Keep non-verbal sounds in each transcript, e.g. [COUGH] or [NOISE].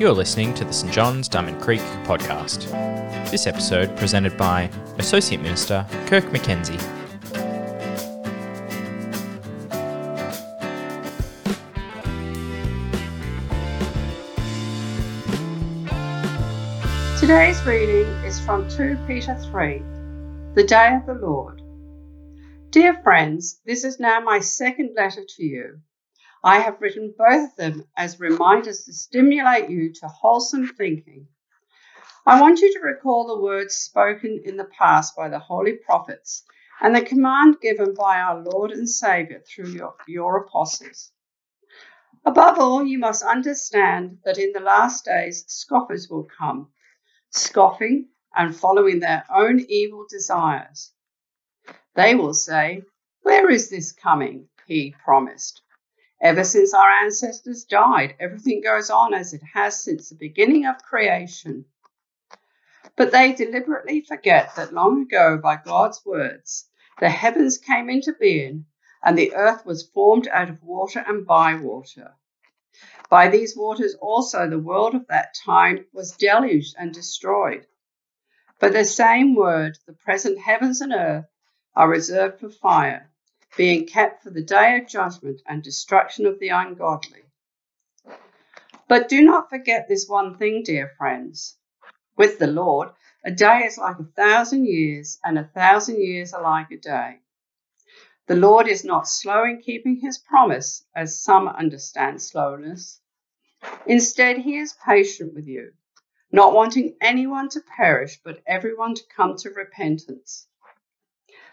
You're listening to the St John's Diamond Creek podcast. This episode presented by Associate Minister Kirk McKenzie. Today's reading is from 2 Peter 3, the day of the Lord. Dear friends, this is now my second letter to you. I have written both of them as reminders to stimulate you to wholesome thinking. I want you to recall the words spoken in the past by the holy prophets and the command given by our Lord and Saviour through your, your apostles. Above all, you must understand that in the last days scoffers will come scoffing and following their own evil desires. They will say, Where is this coming? He promised. Ever since our ancestors died, everything goes on as it has since the beginning of creation. But they deliberately forget that long ago, by God's words, the heavens came into being and the earth was formed out of water and by water. By these waters also the world of that time was deluged and destroyed. But the same word, the present heavens and earth, are reserved for fire, being kept for the day of judgment and destruction of the ungodly. But do not forget this one thing, dear friends. With the Lord, a day is like a thousand years, and a thousand years are like a day. The Lord is not slow in keeping his promise, as some understand slowness. Instead, he is patient with you, not wanting anyone to perish, but everyone to come to repentance.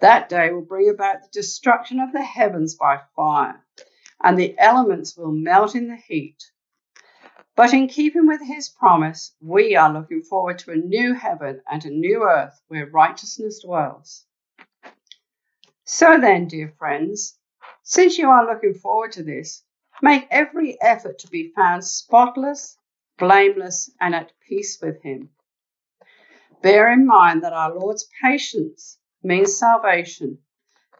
That day will bring about the destruction of the heavens by fire, and the elements will melt in the heat. But in keeping with his promise, we are looking forward to a new heaven and a new earth where righteousness dwells. So then, dear friends, since you are looking forward to this, Make every effort to be found spotless, blameless, and at peace with Him. Bear in mind that our Lord's patience means salvation,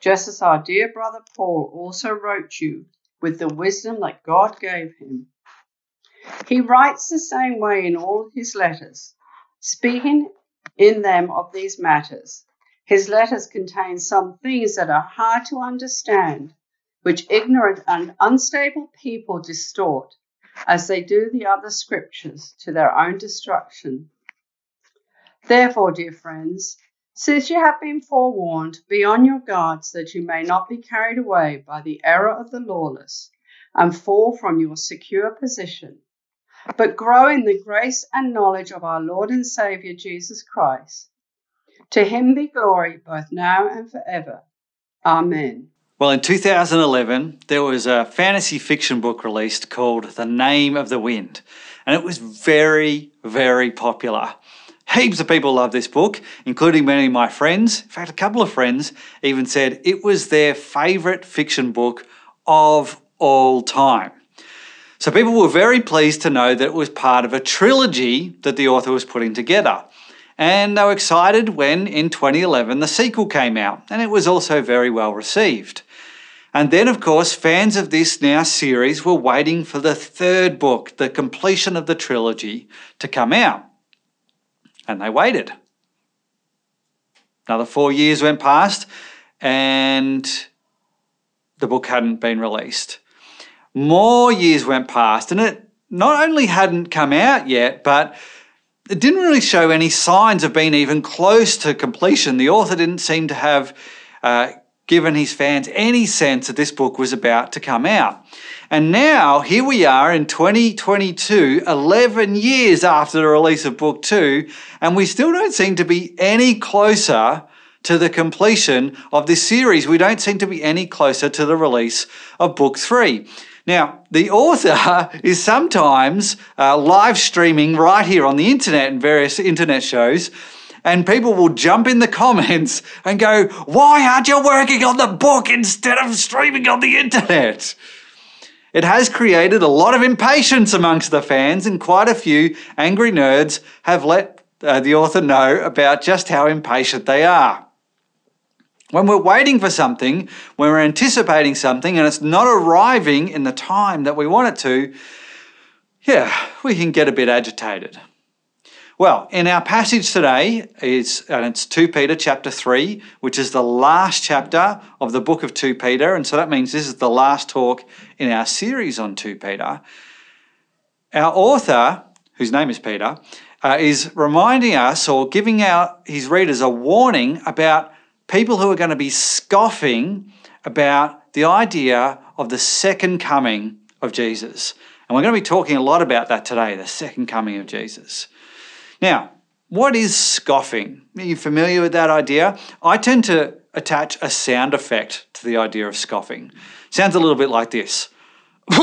just as our dear brother Paul also wrote you with the wisdom that God gave him. He writes the same way in all his letters, speaking in them of these matters. His letters contain some things that are hard to understand which ignorant and unstable people distort, as they do the other scriptures to their own destruction. Therefore, dear friends, since you have been forewarned, be on your guards that you may not be carried away by the error of the lawless and fall from your secure position, but grow in the grace and knowledge of our Lord and Saviour Jesus Christ. To him be glory both now and forever. Amen. Well, in 2011, there was a fantasy fiction book released called The Name of the Wind, and it was very, very popular. Heaps of people loved this book, including many of my friends. In fact, a couple of friends even said it was their favourite fiction book of all time. So people were very pleased to know that it was part of a trilogy that the author was putting together. And they were excited when in 2011 the sequel came out, and it was also very well received. And then, of course, fans of this now series were waiting for the third book, the completion of the trilogy, to come out. And they waited. Another four years went past, and the book hadn't been released. More years went past, and it not only hadn't come out yet, but it didn't really show any signs of being even close to completion. The author didn't seem to have uh, given his fans any sense that this book was about to come out. And now, here we are in 2022, 11 years after the release of book two, and we still don't seem to be any closer to the completion of this series. We don't seem to be any closer to the release of book three. Now, the author [LAUGHS] is sometimes uh, live streaming right here on the internet and various internet shows, and people will jump in the [LAUGHS] comments and go, Why aren't you working on the book instead of streaming on the internet? It has created a lot of impatience amongst the fans, and quite a few angry nerds have let uh, the author know about just how impatient they are. When we're waiting for something, when we're anticipating something and it's not arriving in the time that we want it to, yeah, we can get a bit agitated. Well, in our passage today is and it's 2 Peter chapter 3, which is the last chapter of the book of 2 Peter, and so that means this is the last talk in our series on 2 Peter. Our author, whose name is Peter, uh, is reminding us or giving out his readers a warning about people who are going to be scoffing about the idea of the second coming of Jesus. And we're going to be talking a lot about that today, the second coming of Jesus. Now, what is scoffing? Are you familiar with that idea? I tend to attach a sound effect to the idea of scoffing. Sounds a little bit like this. [LAUGHS] you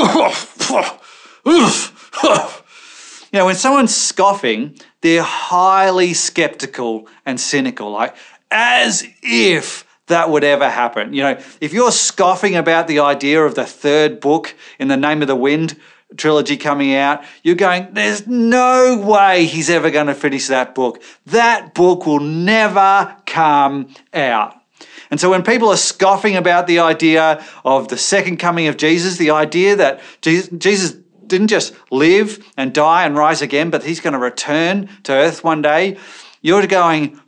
know, when someone's scoffing, they're highly skeptical and cynical. Like, as if that would ever happen. You know, if you're scoffing about the idea of the third book in the Name of the Wind trilogy coming out, you're going, there's no way he's ever going to finish that book. That book will never come out. And so when people are scoffing about the idea of the second coming of Jesus, the idea that Jesus didn't just live and die and rise again, but he's going to return to earth one day, you're going,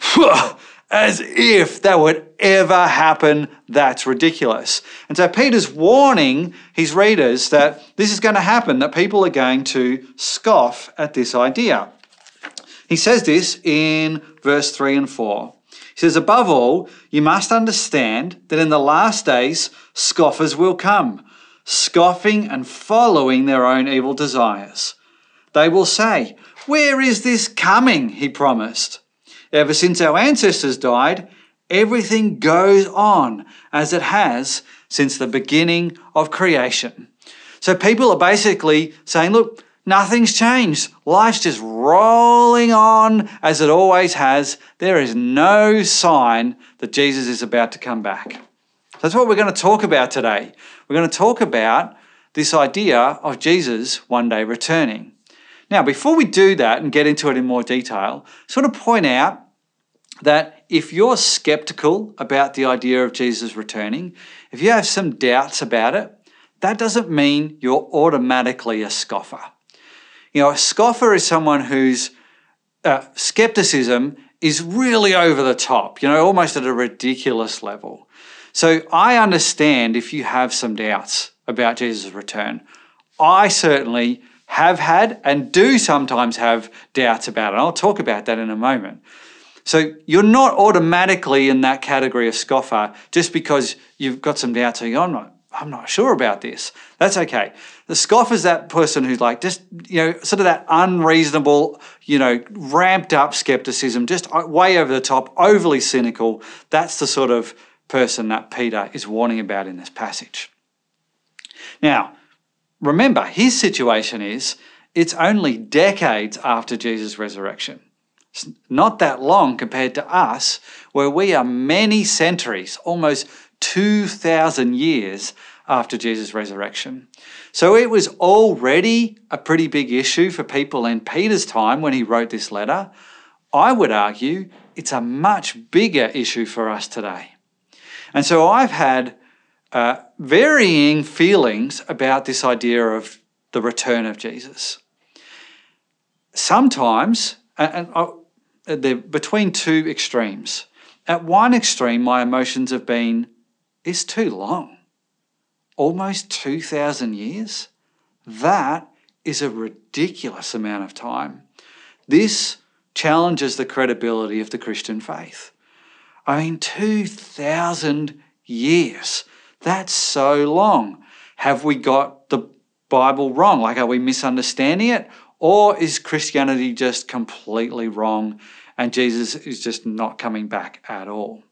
as if that would ever happen. That's ridiculous. And so Peter's warning his readers that this is going to happen, that people are going to scoff at this idea. He says this in verse 3 and 4. He says, Above all, you must understand that in the last days, scoffers will come, scoffing and following their own evil desires. They will say, Where is this coming? He promised. Ever since our ancestors died, everything goes on as it has since the beginning of creation. So people are basically saying, look, nothing's changed. Life's just rolling on as it always has. There is no sign that Jesus is about to come back. That's what we're going to talk about today. We're going to talk about this idea of Jesus one day returning. Now, before we do that and get into it in more detail, I just want to point out that if you're skeptical about the idea of Jesus returning, if you have some doubts about it, that doesn't mean you're automatically a scoffer. You know, a scoffer is someone whose uh, skepticism is really over the top, you know, almost at a ridiculous level. So I understand if you have some doubts about Jesus' return. I certainly have had and do sometimes have doubts about it. I'll talk about that in a moment. So you're not automatically in that category of scoffer just because you've got some doubts. Saying, I'm not, I'm not sure about this. That's okay. The scoffer is that person who's like just, you know, sort of that unreasonable, you know, ramped up skepticism, just way over the top, overly cynical. That's the sort of person that Peter is warning about in this passage. Now, remember, his situation is it's only decades after Jesus' resurrection. It's not that long compared to us, where we are many centuries, almost 2,000 years after Jesus' resurrection. So it was already a pretty big issue for people in Peter's time when he wrote this letter. I would argue it's a much bigger issue for us today. And so I've had uh, varying feelings about this idea of the return of Jesus. Sometimes, and uh, they're between two extremes. At one extreme, my emotions have been, it's too long. Almost 2,000 years? That is a ridiculous amount of time. This challenges the credibility of the Christian faith. I mean, 2,000 years. That's so long. Have we got the Bible wrong? Like, are we misunderstanding it? Or is Christianity just completely wrong and Jesus is just not coming back at all?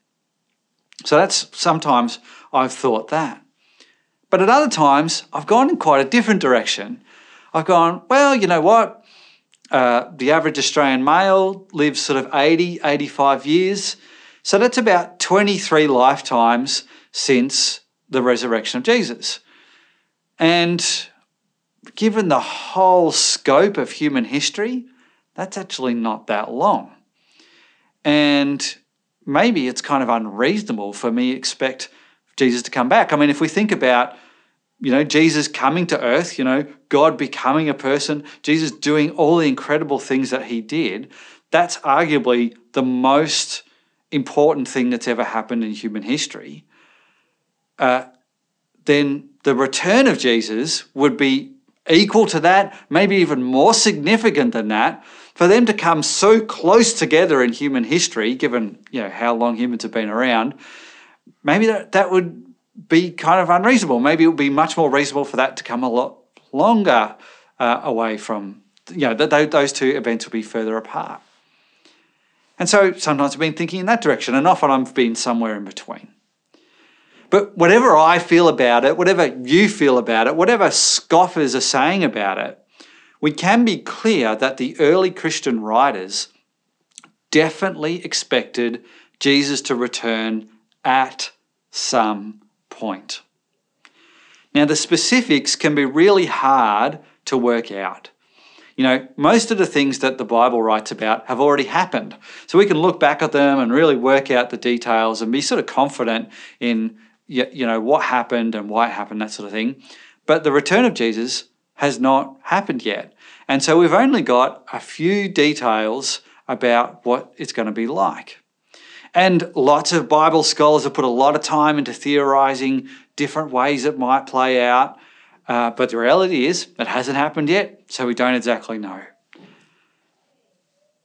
So that's sometimes I've thought that. But at other times, I've gone in quite a different direction. I've gone, well, you know what? Uh, the average Australian male lives sort of 80, 85 years. So that's about 23 lifetimes since the resurrection of Jesus. And given the whole scope of human history, that's actually not that long. And maybe it's kind of unreasonable for me expect Jesus to come back. I mean, if we think about, you know, Jesus coming to earth, you know, God becoming a person, Jesus doing all the incredible things that he did, that's arguably the most important thing that's ever happened in human history. Uh, then the return of Jesus would be equal to that, maybe even more significant than that. For them to come so close together in human history, given you know how long humans have been around, maybe that, that would be kind of unreasonable. Maybe it would be much more reasonable for that to come a lot longer uh, away from, you know, th- those two events will be further apart. And so sometimes I've been thinking in that direction, and often I've been somewhere in between. But whatever I feel about it, whatever you feel about it, whatever scoffers are saying about it, we can be clear that the early Christian writers definitely expected Jesus to return at some point. Now, the specifics can be really hard to work out. You know, most of the things that the Bible writes about have already happened. So we can look back at them and really work out the details and be sort of confident in, you know, what happened and why it happened, that sort of thing. But the return of Jesus has not happened yet. And so we've only got a few details about what it's going to be like. And lots of Bible scholars have put a lot of time into theorizing different ways it might play out. Uh, but the reality is, it hasn't happened yet, so we don't exactly know.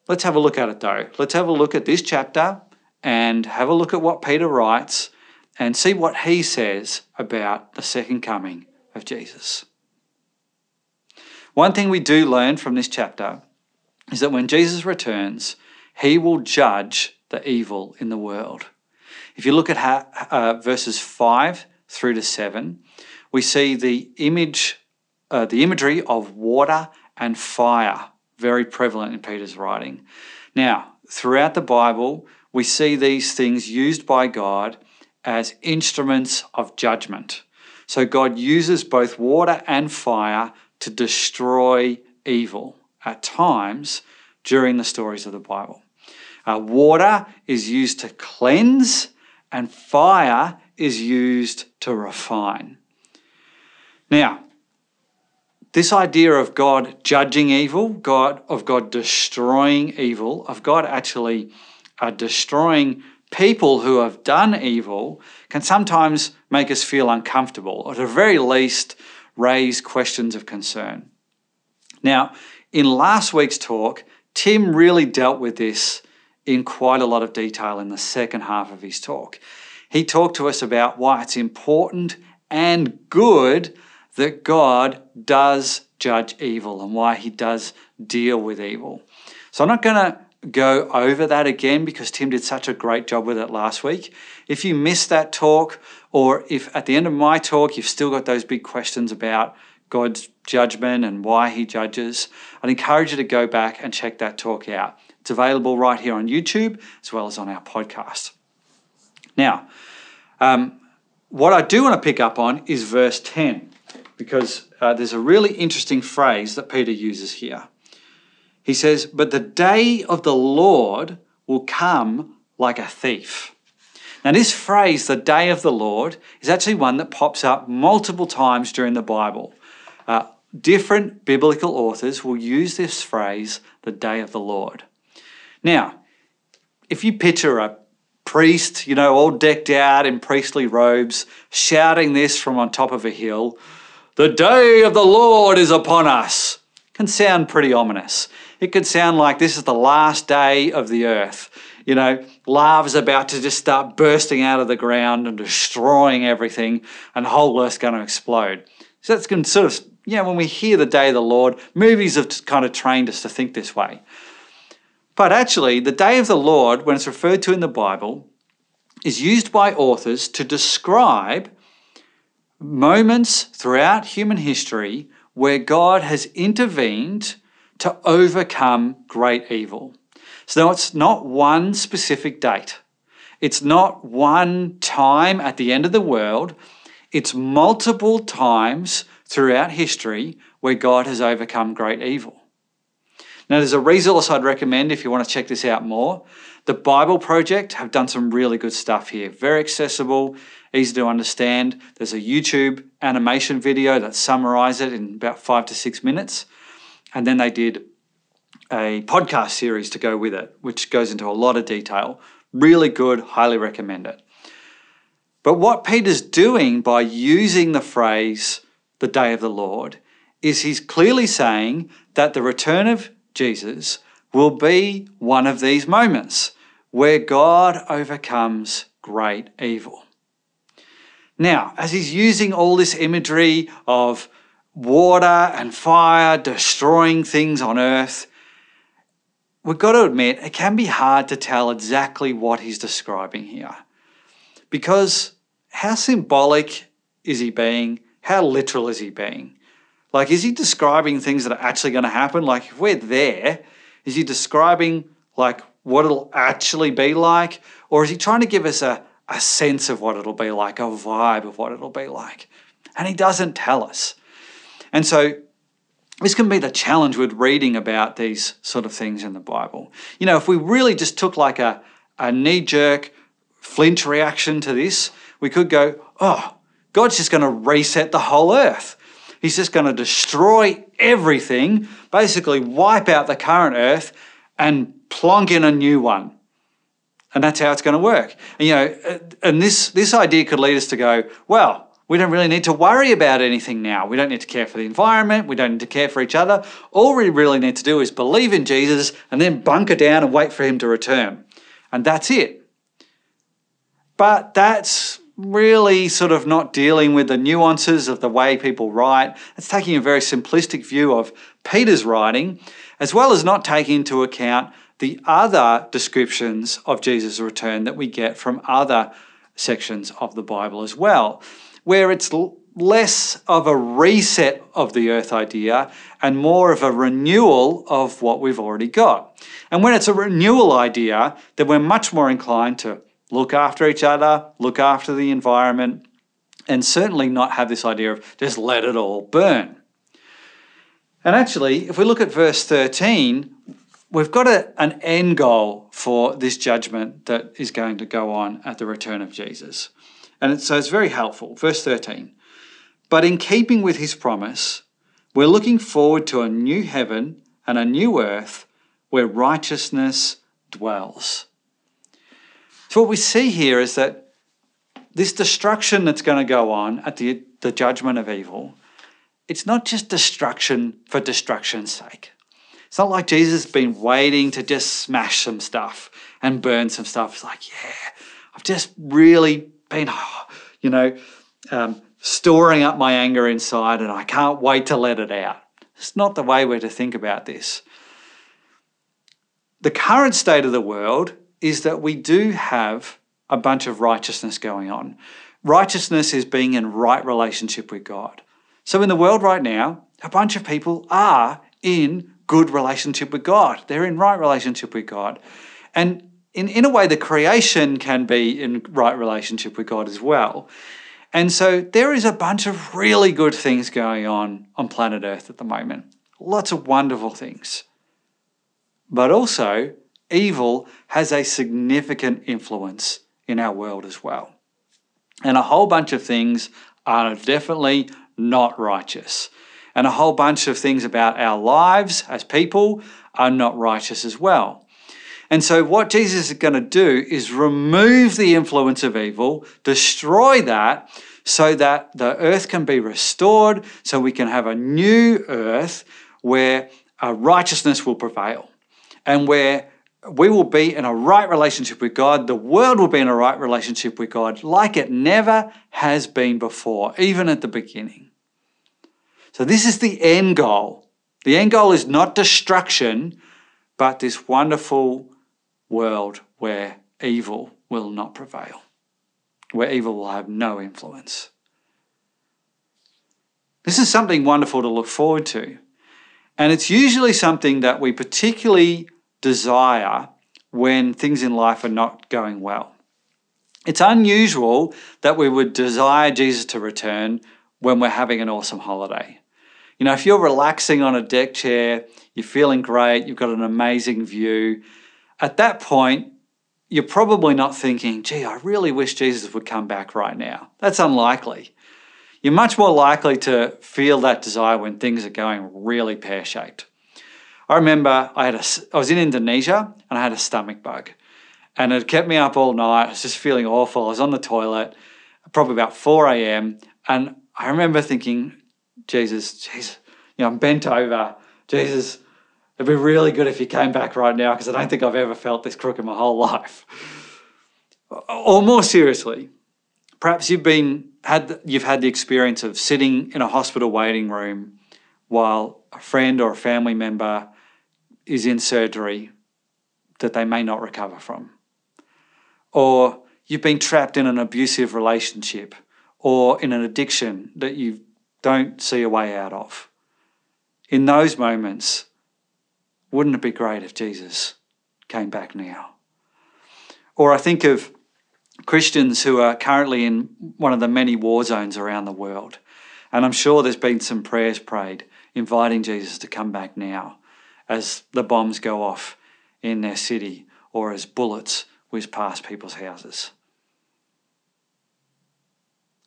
Let's have a look at it though. Let's have a look at this chapter and have a look at what Peter writes and see what he says about the second coming of Jesus. One thing we do learn from this chapter is that when Jesus returns, he will judge the evil in the world. If you look at uh, verses 5 through to 7, we see the image, uh, the imagery of water and fire very prevalent in Peter's writing. Now, throughout the Bible, we see these things used by God as instruments of judgment. So God uses both water and fire to destroy evil at times during the stories of the Bible. Uh, water is used to cleanse, and fire is used to refine. Now, this idea of God judging evil, God of God destroying evil, of God actually uh, destroying people who have done evil, can sometimes make us feel uncomfortable, or at the very least, raise questions of concern. Now, in last week's talk, Tim really dealt with this in quite a lot of detail in the second half of his talk. He talked to us about why it's important and good that God does judge evil and why he does deal with evil. So I'm not going to go over that again because Tim did such a great job with it last week. If you missed that talk, or if at the end of my talk you've still got those big questions about God's judgment and why he judges, I'd encourage you to go back and check that talk out. It's available right here on YouTube as well as on our podcast. Now, um, what I do want to pick up on is verse 10, because uh, there's a really interesting phrase that Peter uses here. He says, But the day of the Lord will come like a thief. Now, this phrase, the day of the Lord, is actually one that pops up multiple times during the Bible. Uh, different biblical authors will use this phrase, the day of the Lord. Now, if you picture a priest, you know, all decked out in priestly robes, shouting this from on top of a hill, the day of the Lord is upon us, can sound pretty ominous. It could sound like this is the last day of the earth. You know, lava's about to just start bursting out of the ground and destroying everything, and the whole earth's going to explode. So that's going to sort of, you know, when we hear the day of the Lord, movies have kind of trained us to think this way. But actually, the day of the Lord, when it's referred to in the Bible, is used by authors to describe moments throughout human history where God has intervened to overcome great evil. So it's not one specific date. It's not one time at the end of the world. It's multiple times throughout history where God has overcome great evil. Now, there's a resource I'd recommend if you want to check this out more. The Bible Project have done some really good stuff here. Very accessible, easy to understand. There's a YouTube animation video that summarizes it in about five to six minutes. And then they did a podcast series to go with it, which goes into a lot of detail. Really good, highly recommend it. But what Peter's doing by using the phrase the day of the Lord is he's clearly saying that the return of Jesus will be one of these moments where God overcomes great evil. Now, as he's using all this imagery of water and fire destroying things on earth, we've got to admit it can be hard to tell exactly what he's describing here. Because how symbolic is he being? How literal is he being? Like, is he describing things that are actually going to happen? Like, if we're there, is he describing like what it'll actually be like? Or is he trying to give us a, a sense of what it'll be like, a vibe of what it'll be like? And he doesn't tell us. And so this can be the challenge with reading about these sort of things in the Bible. You know, if we really just took like a, a knee jerk flinch reaction to this, we could go, oh, God's just going to reset the whole earth. He's just going to destroy everything, basically wipe out the current earth and plonk in a new one. And that's how it's going to work. And, you know, and this, this idea could lead us to go, well, we don't really need to worry about anything now. We don't need to care for the environment. We don't need to care for each other. All we really need to do is believe in Jesus and then bunker down and wait for him to return. And that's it. But that's really sort of not dealing with the nuances of the way people write. It's taking a very simplistic view of Peter's writing, as well as not taking into account the other descriptions of Jesus' return that we get from other sections of the Bible as well, where it's less of a reset of the earth idea and more of a renewal of what we've already got. And when it's a renewal idea, then we're much more inclined to look after each other, look after the environment, and certainly not have this idea of just let it all burn. And actually, if we look at verse 13, we've got a, an end goal for this judgment that is going to go on at the return of Jesus. And so it's very helpful. Verse 13. But in keeping with his promise, we're looking forward to a new heaven and a new earth where righteousness dwells. So, what we see here is that this destruction that's going to go on at the, the judgment of evil, it's not just destruction for destruction's sake. It's not like Jesus has been waiting to just smash some stuff and burn some stuff. It's like, yeah, I've just really been, you know, um, storing up my anger inside and I can't wait to let it out. It's not the way we're to think about this. The current state of the world is that we do have a bunch of righteousness going on. Righteousness is being in right relationship with God. So in the world right now, a bunch of people are in good relationship with God. They're in right relationship with God. And in, in a way, the creation can be in right relationship with God as well. And so there is a bunch of really good things going on on planet Earth at the moment. Lots of wonderful things. But also, evil has a significant influence in our world as well. And a whole bunch of things are definitely not righteous. And a whole bunch of things about our lives as people are not righteous as well. And so, what Jesus is going to do is remove the influence of evil, destroy that, so that the earth can be restored, so we can have a new earth where uh, righteousness will prevail and where we will be in a right relationship with God. The world will be in a right relationship with God like it never has been before, even at the beginning. So, this is the end goal. The end goal is not destruction, but this wonderful world where evil will not prevail, where evil will have no influence. This is something wonderful to look forward to. And it's usually something that we particularly desire when things in life are not going well. It's unusual that we would desire Jesus to return when we're having an awesome holiday. You know, if you're relaxing on a deck chair, you're feeling great, you've got an amazing view, at that point, you're probably not thinking, gee, I really wish Jesus would come back right now. That's unlikely. You're much more likely to feel that desire when things are going really pear shaped. I remember I had a, I was in Indonesia and I had a stomach bug, and it kept me up all night. I was just feeling awful. I was on the toilet, probably about 4 a.m. And I remember thinking, Jesus, Jesus, you know, I'm bent over. Jesus, it'd be really good if you came back right now because I don't think I've ever felt this crook in my whole [LAUGHS] life. Or more seriously, perhaps you've been had you've had the experience of sitting in a hospital waiting room while a friend or a family member is in surgery that they may not recover from. Or you've been trapped in an abusive relationship or in an addiction that you don't see a way out of. In those moments, wouldn't it be great if Jesus came back now? Or I think of Christians who are currently in one of the many war zones around the world. And I'm sure there's been some prayers prayed inviting Jesus to come back now as the bombs go off in their city or as bullets whiz past people's houses.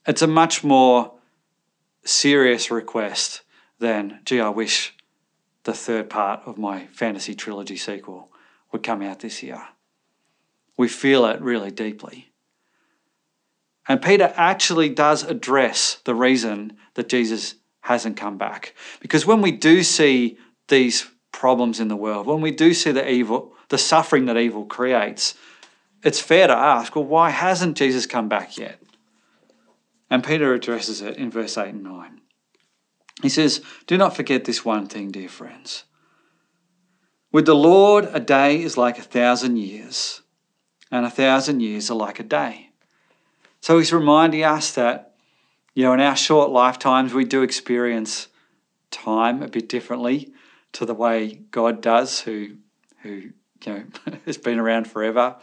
It's a much more serious request than, gee, I wish the third part of my fantasy trilogy sequel would come out this year. We feel it really deeply. And Peter actually does address the reason that Jesus hasn't come back. Because when we do see these problems in the world, when we do see the evil, the suffering that evil creates, it's fair to ask, well, why hasn't Jesus come back yet? And Peter addresses it in verse 8 and 9. He says, Do not forget this one thing, dear friends. With the Lord, a day is like a thousand years, and a thousand years are like a day. So he's reminding us that, you know, in our short lifetimes, we do experience time a bit differently to the way God does, who, who you know, [LAUGHS] has been around forever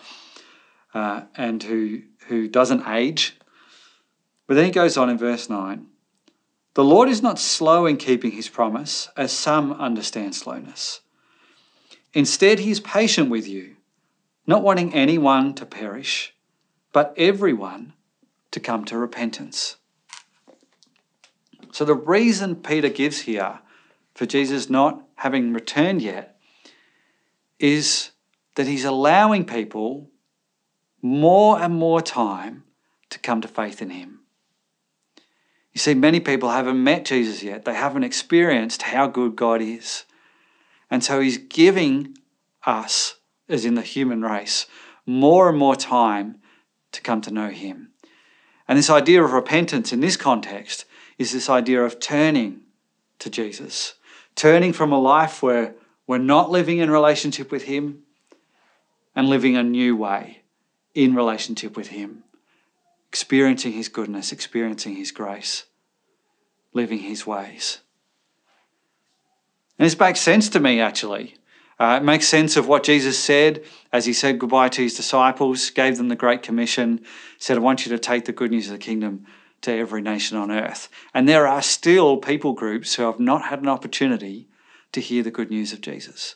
uh, and who, who doesn't age. But then he goes on in verse 9 The Lord is not slow in keeping his promise, as some understand slowness. Instead, he is patient with you, not wanting anyone to perish, but everyone to come to repentance. So, the reason Peter gives here for Jesus not having returned yet is that he's allowing people more and more time to come to faith in him. You see, many people haven't met Jesus yet, they haven't experienced how good God is. And so he's giving us, as in the human race, more and more time to come to know him. And this idea of repentance in this context is this idea of turning to Jesus, turning from a life where we're not living in relationship with Him and living a new way in relationship with Him, experiencing His goodness, experiencing His grace, living His ways. And this makes sense to me, actually. Uh, it makes sense of what Jesus said as he said goodbye to his disciples, gave them the Great Commission, said, I want you to take the good news of the kingdom to every nation on earth. And there are still people groups who have not had an opportunity to hear the good news of Jesus.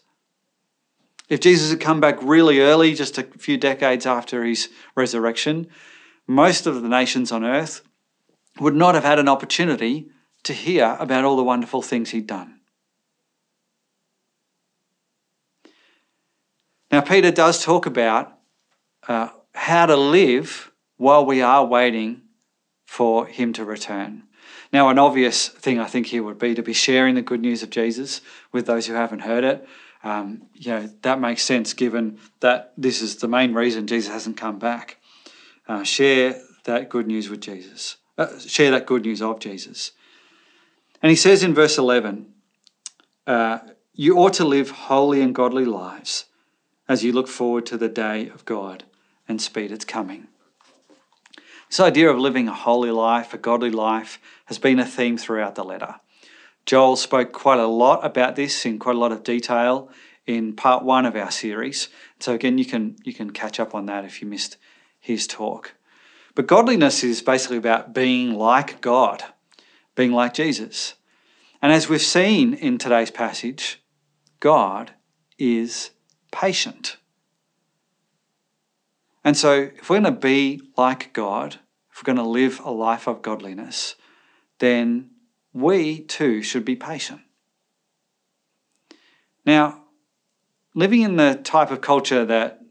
If Jesus had come back really early, just a few decades after his resurrection, most of the nations on earth would not have had an opportunity to hear about all the wonderful things he'd done. Now, Peter does talk about uh, how to live while we are waiting for him to return. Now, an obvious thing I think here would be to be sharing the good news of Jesus with those who haven't heard it. Um, you know, that makes sense given that this is the main reason Jesus hasn't come back. Uh, share that good news with Jesus. Uh, share that good news of Jesus. And he says in verse 11, uh, You ought to live holy and godly lives as you look forward to the day of God and speed its coming. This idea of living a holy life, a godly life, has been a theme throughout the letter. Joel spoke quite a lot about this in quite a lot of detail in part one of our series. So again, you can you can catch up on that if you missed his talk. But godliness is basically about being like God, being like Jesus. And as we've seen in today's passage, God is patient. And so, if we're going to be like God, if we're going to live a life of godliness, then we too should be patient. Now, living in the type of culture that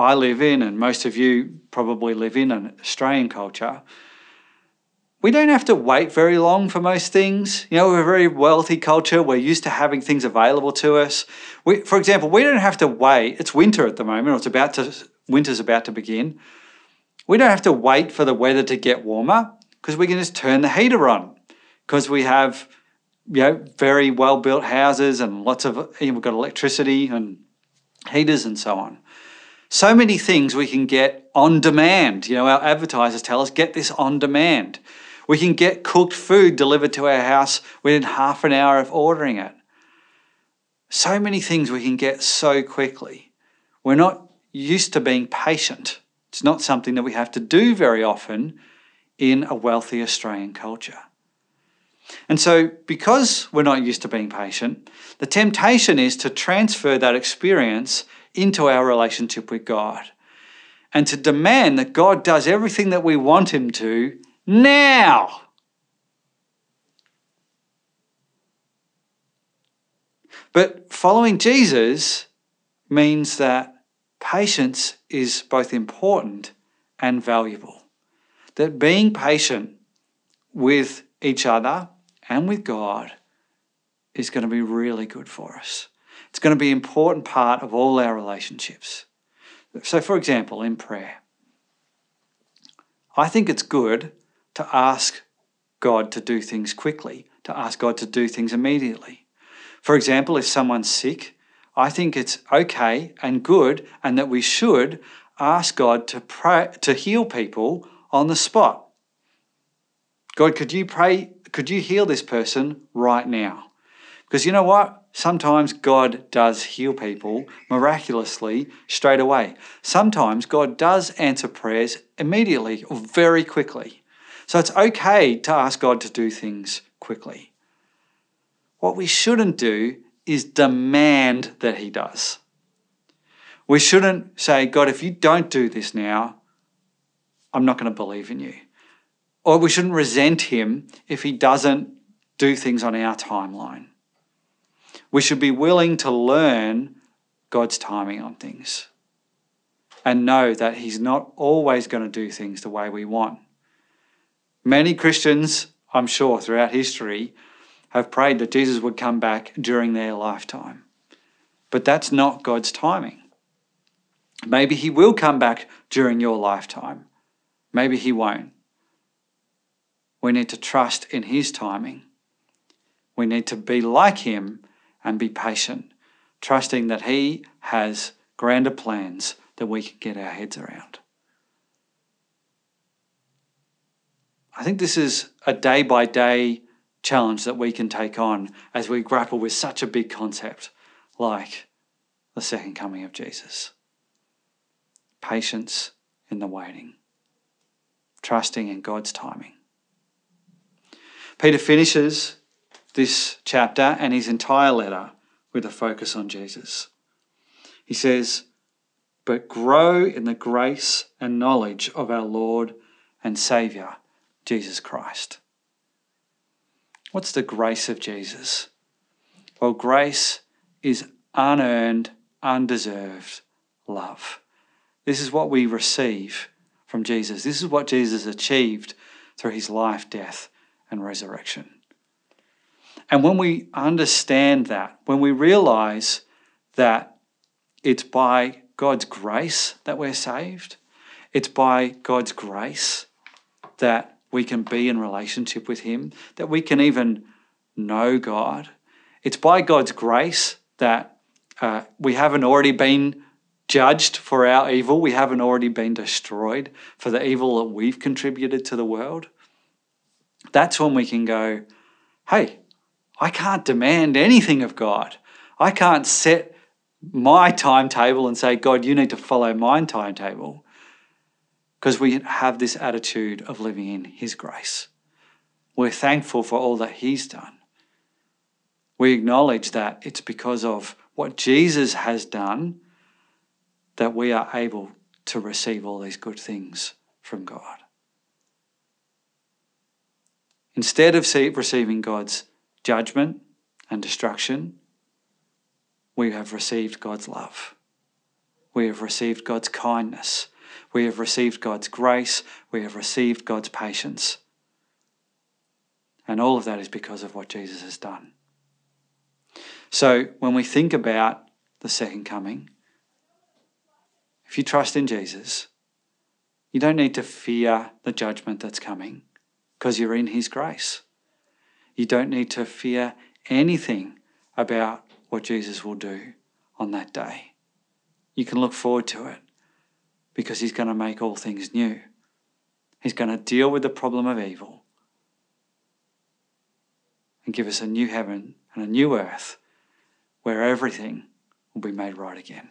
I live in, and most of you probably live in, an Australian culture, we don't have to wait very long for most things. You know, we're a very wealthy culture. We're used to having things available to us. We, for example, we don't have to wait. It's winter at the moment, or it's about to, winter's about to begin. We don't have to wait for the weather to get warmer because we can just turn the heater on because we have, you know, very well built houses and lots of, you know, we've got electricity and heaters and so on. So many things we can get on demand. You know, our advertisers tell us get this on demand. We can get cooked food delivered to our house within half an hour of ordering it. So many things we can get so quickly. We're not used to being patient. It's not something that we have to do very often in a wealthy Australian culture. And so, because we're not used to being patient, the temptation is to transfer that experience into our relationship with God and to demand that God does everything that we want Him to now. But following Jesus means that patience is both important and valuable. That being patient with each other and with God is going to be really good for us. It's going to be an important part of all our relationships. So, for example, in prayer, I think it's good to ask God to do things quickly, to ask God to do things immediately. For example, if someone's sick, I think it's okay and good and that we should ask God to pray to heal people on the spot. God, could you pray, could you heal this person right now? Because you know what? Sometimes God does heal people miraculously straight away. Sometimes God does answer prayers immediately or very quickly. So it's okay to ask God to do things quickly. What we shouldn't do is demand that He does. We shouldn't say, God, if you don't do this now, I'm not going to believe in you. Or we shouldn't resent Him if He doesn't do things on our timeline. We should be willing to learn God's timing on things and know that He's not always going to do things the way we want. Many Christians, I'm sure, throughout history, have prayed that Jesus would come back during their lifetime. But that's not God's timing. Maybe He will come back during your lifetime. Maybe He won't. We need to trust in His timing. We need to be like Him and be patient, trusting that He has grander plans that we can get our heads around. I think this is a day by day challenge that we can take on as we grapple with such a big concept like the second coming of Jesus. Patience in the waiting, trusting in God's timing. Peter finishes this chapter and his entire letter with a focus on Jesus. He says, But grow in the grace and knowledge of our Lord and Saviour, Jesus Christ. What's the grace of Jesus? Well, grace is unearned, undeserved love. This is what we receive from Jesus. This is what Jesus achieved through his life, death, and resurrection. And when we understand that, when we realize that it's by God's grace that we're saved, it's by God's grace that we can be in relationship with Him, that we can even know God. It's by God's grace that uh, we haven't already been judged for our evil, we haven't already been destroyed for the evil that we've contributed to the world. that's when we can go, hey, I can't demand anything of God. I can't set my timetable and say, God, you need to follow my timetable. Because we have this attitude of living in His grace. We're thankful for all that He's done. We acknowledge that it's because of what Jesus has done that we are able to receive all these good things from God. Instead of receiving God's judgment and destruction, we have received God's love. We have received God's kindness. We have received God's grace. We have received God's patience. And all of that is because of what Jesus has done. So when we think about the second coming, if you trust in Jesus, you don't need to fear the judgment that's coming because you're in His grace. You don't need to fear anything about what Jesus will do on that day. You can look forward to it because He's going to make all things new. He's going to deal with the problem of evil and give us a new heaven and a new earth where everything will be made right again.